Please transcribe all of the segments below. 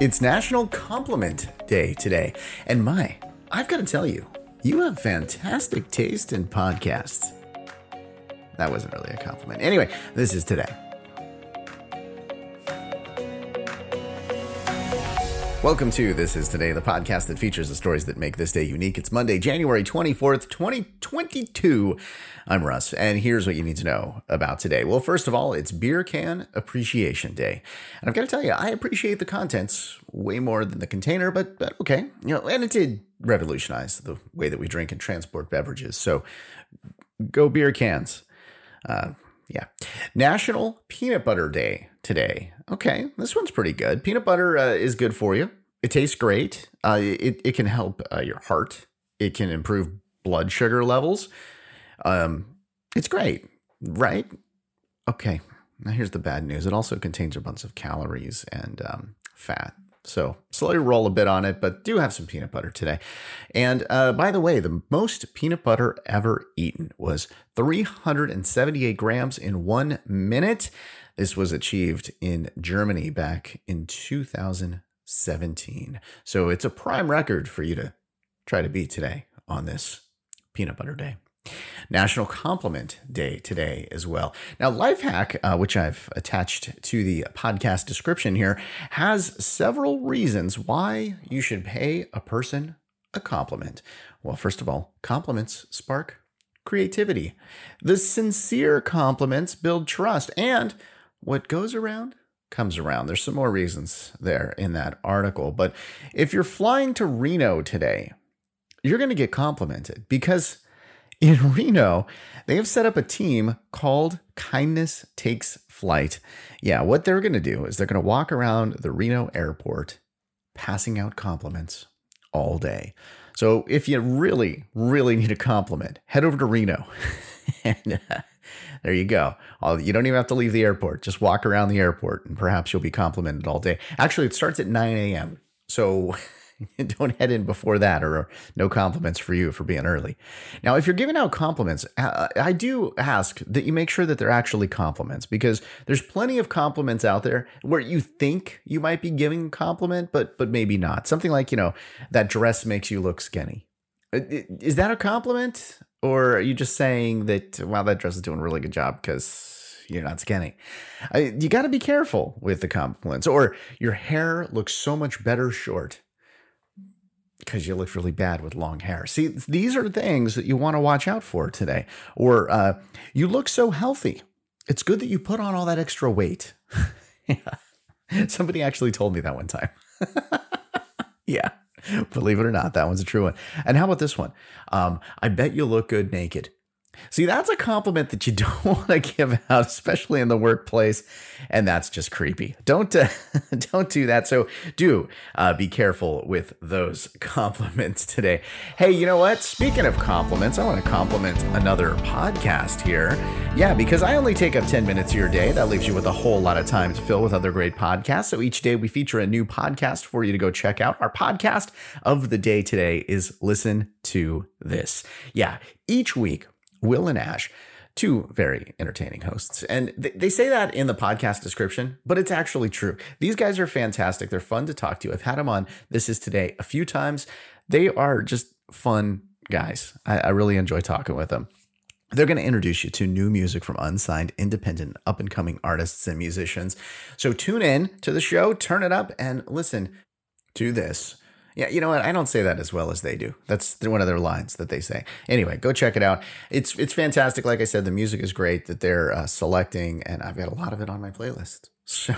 It's National Compliment Day today. And my, I've got to tell you, you have fantastic taste in podcasts. That wasn't really a compliment. Anyway, this is today. Welcome to This Is Today, the podcast that features the stories that make this day unique. It's Monday, January 24th, 2022. I'm Russ, and here's what you need to know about today. Well, first of all, it's Beer Can Appreciation Day. And I've got to tell you, I appreciate the contents way more than the container, but, but okay. You know, and it did revolutionize the way that we drink and transport beverages. So go beer cans. Uh, yeah. National Peanut Butter Day today. Okay, this one's pretty good. Peanut butter uh, is good for you. It tastes great. Uh, it, it can help uh, your heart. It can improve blood sugar levels. Um, it's great, right? Okay, now here's the bad news. It also contains a bunch of calories and um, fat. So slowly roll a bit on it, but do have some peanut butter today. And uh, by the way, the most peanut butter ever eaten was 378 grams in one minute. This was achieved in Germany back in 2017. So it's a prime record for you to try to beat today on this peanut butter day. National Compliment Day today as well. Now, Lifehack, uh, which I've attached to the podcast description here, has several reasons why you should pay a person a compliment. Well, first of all, compliments spark creativity. The sincere compliments build trust, and what goes around comes around. There's some more reasons there in that article. But if you're flying to Reno today, you're going to get complimented because in Reno, they have set up a team called Kindness Takes Flight. Yeah, what they're going to do is they're going to walk around the Reno airport passing out compliments all day. So if you really, really need a compliment, head over to Reno. and uh, there you go. You don't even have to leave the airport. Just walk around the airport and perhaps you'll be complimented all day. Actually, it starts at 9 a.m. So don't head in before that or no compliments for you for being early. Now, if you're giving out compliments, uh, I do ask that you make sure that they're actually compliments because there's plenty of compliments out there where you think you might be giving a compliment, but but maybe not. Something like, you know, that dress makes you look skinny. Uh, is that a compliment? Or are you just saying that, wow, that dress is doing a really good job because you're not skinny. you got to be careful with the compliments. Or your hair looks so much better short because you look really bad with long hair. See, these are things that you want to watch out for today. Or uh, you look so healthy. It's good that you put on all that extra weight. yeah. Somebody actually told me that one time. yeah. Believe it or not, that one's a true one. And how about this one? Um, I bet you look good naked. See, that's a compliment that you don't want to give out, especially in the workplace, and that's just creepy. Don't uh, don't do that. So do uh, be careful with those compliments today. Hey, you know what? Speaking of compliments, I want to compliment another podcast here. Yeah, because I only take up ten minutes of your day. That leaves you with a whole lot of time to fill with other great podcasts. So each day we feature a new podcast for you to go check out. Our podcast of the day today is "Listen to This." Yeah, each week Will and Ash, two very entertaining hosts. And they say that in the podcast description, but it's actually true. These guys are fantastic. They're fun to talk to. I've had them on This Is Today a few times. They are just fun guys. I, I really enjoy talking with them. They're going to introduce you to new music from unsigned, independent, up and coming artists and musicians. So tune in to the show, turn it up, and listen to this. Yeah, you know what? I don't say that as well as they do. That's one of their lines that they say. Anyway, go check it out. It's it's fantastic. Like I said, the music is great that they're uh, selecting, and I've got a lot of it on my playlist. So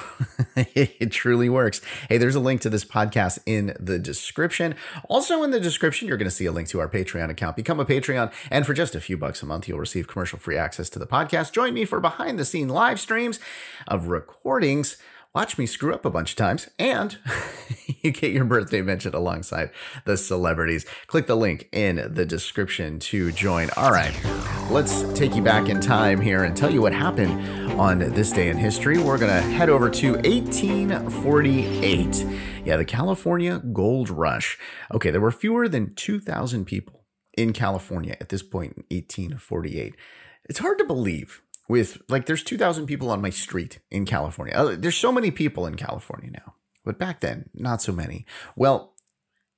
it truly works. Hey, there's a link to this podcast in the description. Also, in the description, you're going to see a link to our Patreon account. Become a Patreon, and for just a few bucks a month, you'll receive commercial free access to the podcast. Join me for behind the scene live streams of recordings watch me screw up a bunch of times, and you get your birthday mentioned alongside the celebrities. Click the link in the description to join. All right, let's take you back in time here and tell you what happened on this day in history. We're going to head over to 1848. Yeah, the California Gold Rush. Okay, there were fewer than 2,000 people in California at this point in 1848. It's hard to believe with like there's 2000 people on my street in California. Uh, there's so many people in California now. but back then, not so many. Well,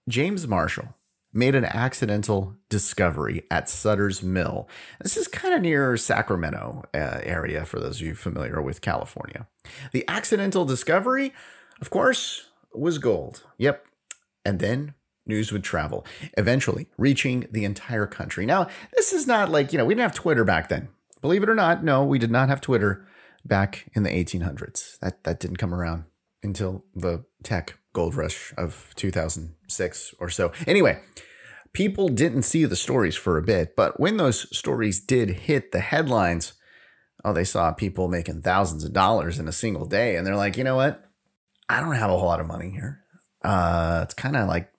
James Marshall made an accidental discovery at Sutter's Mill. This is kind of near Sacramento uh, area for those of you familiar with California. The accidental discovery, of course, was gold. Yep. And then news would travel, eventually reaching the entire country. Now, this is not like, you know, we didn't have Twitter back then. Believe it or not, no, we did not have Twitter back in the 1800s. That that didn't come around until the tech gold rush of 2006 or so. Anyway, people didn't see the stories for a bit, but when those stories did hit the headlines, oh, they saw people making thousands of dollars in a single day and they're like, "You know what? I don't have a whole lot of money here. Uh, it's kind of like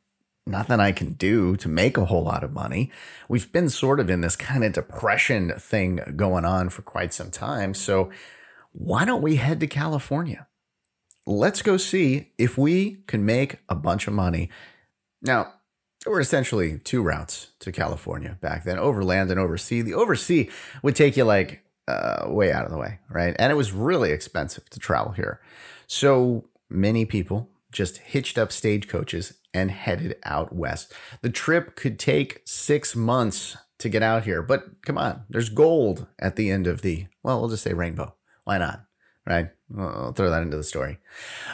nothing I can do to make a whole lot of money. We've been sort of in this kind of depression thing going on for quite some time. So why don't we head to California? Let's go see if we can make a bunch of money. Now, there were essentially two routes to California back then overland and oversea. The oversea would take you like uh, way out of the way, right? And it was really expensive to travel here. So many people just hitched up stagecoaches and headed out west. The trip could take six months to get out here, but come on, there's gold at the end of the, well, we'll just say rainbow. Why not? Right? I'll throw that into the story.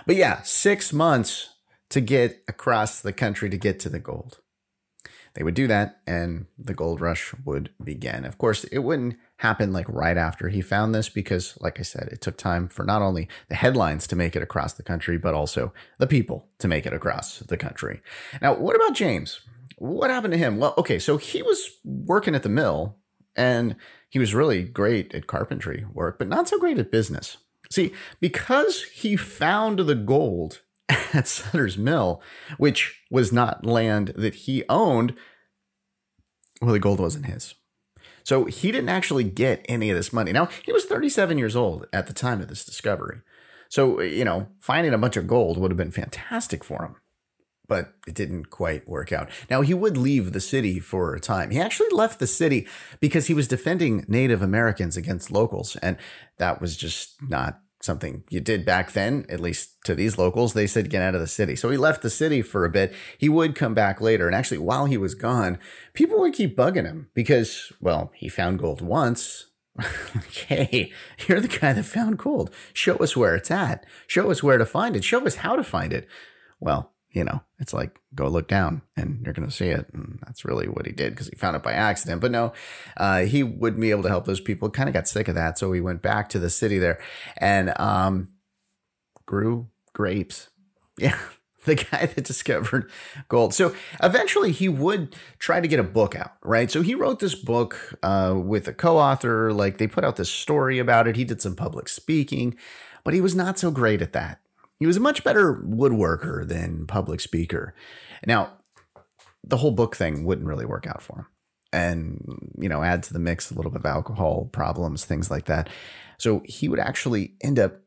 But yeah, six months to get across the country to get to the gold. They would do that and the gold rush would begin. Of course, it wouldn't happen like right after he found this because, like I said, it took time for not only the headlines to make it across the country, but also the people to make it across the country. Now, what about James? What happened to him? Well, okay, so he was working at the mill and he was really great at carpentry work, but not so great at business. See, because he found the gold at Sutter's Mill, which was not land that he owned, well, the gold wasn't his. So he didn't actually get any of this money. Now, he was 37 years old at the time of this discovery. So, you know, finding a bunch of gold would have been fantastic for him, but it didn't quite work out. Now, he would leave the city for a time. He actually left the city because he was defending Native Americans against locals, and that was just not something you did back then, at least to these locals. They said, get out of the city. So he left the city for a bit. He would come back later. And actually, while he was gone, people would keep bugging him because, well, he found gold once. hey, you're the guy that found gold. Show us where it's at. Show us where to find it. Show us how to find it. Well, you know, it's like go look down and you're going to see it. And that's really what he did because he found it by accident. But no, uh, he wouldn't be able to help those people. Kind of got sick of that. So he went back to the city there and um, grew grapes. Yeah. The guy that discovered gold. So eventually he would try to get a book out, right? So he wrote this book uh, with a co author. Like they put out this story about it. He did some public speaking, but he was not so great at that he was a much better woodworker than public speaker. Now, the whole book thing wouldn't really work out for him. And, you know, add to the mix a little bit of alcohol problems, things like that. So he would actually end up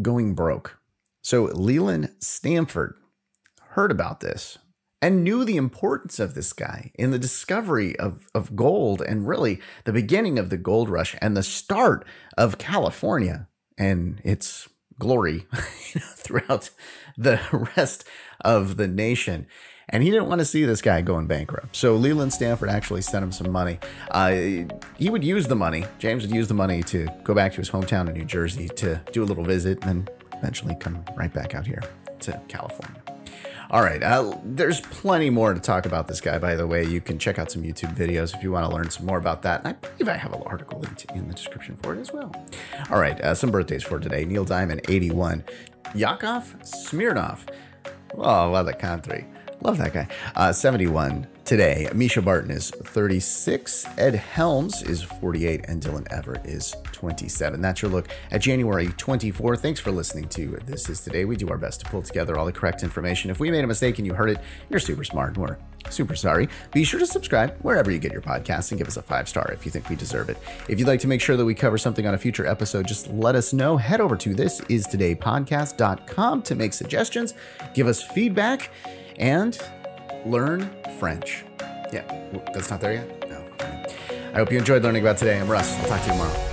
going broke. So Leland Stanford heard about this and knew the importance of this guy in the discovery of, of gold and really the beginning of the gold rush and the start of California and its glory throughout the rest of the nation. And he didn't want to see this guy going bankrupt. So Leland Stanford actually sent him some money. Uh, he would use the money, James would use the money to go back to his hometown in New Jersey to do a little visit and then eventually come right back out here to California. All right. Uh, there's plenty more to talk about this guy, by the way. You can check out some YouTube videos if you want to learn some more about that. And I believe I have an article linked in the description for it as well. All right. Uh, some birthdays for today Neil Diamond, 81. Yakov Smirnoff. Oh, love that country. Love that guy. Uh, 71 today. Mischa Barton is 36. Ed Helms is 48. And Dylan Everett is 27. That's your look at January 24. Thanks for listening to This Is Today. We do our best to pull together all the correct information. If we made a mistake and you heard it, you're super smart and we're super sorry. Be sure to subscribe wherever you get your podcasts and give us a five star if you think we deserve it. If you'd like to make sure that we cover something on a future episode, just let us know. Head over to thisistodaypodcast.com to make suggestions, give us feedback and learn French. Yeah, that's not there yet? No. I hope you enjoyed learning about today. I'm Russ. I'll talk to you tomorrow.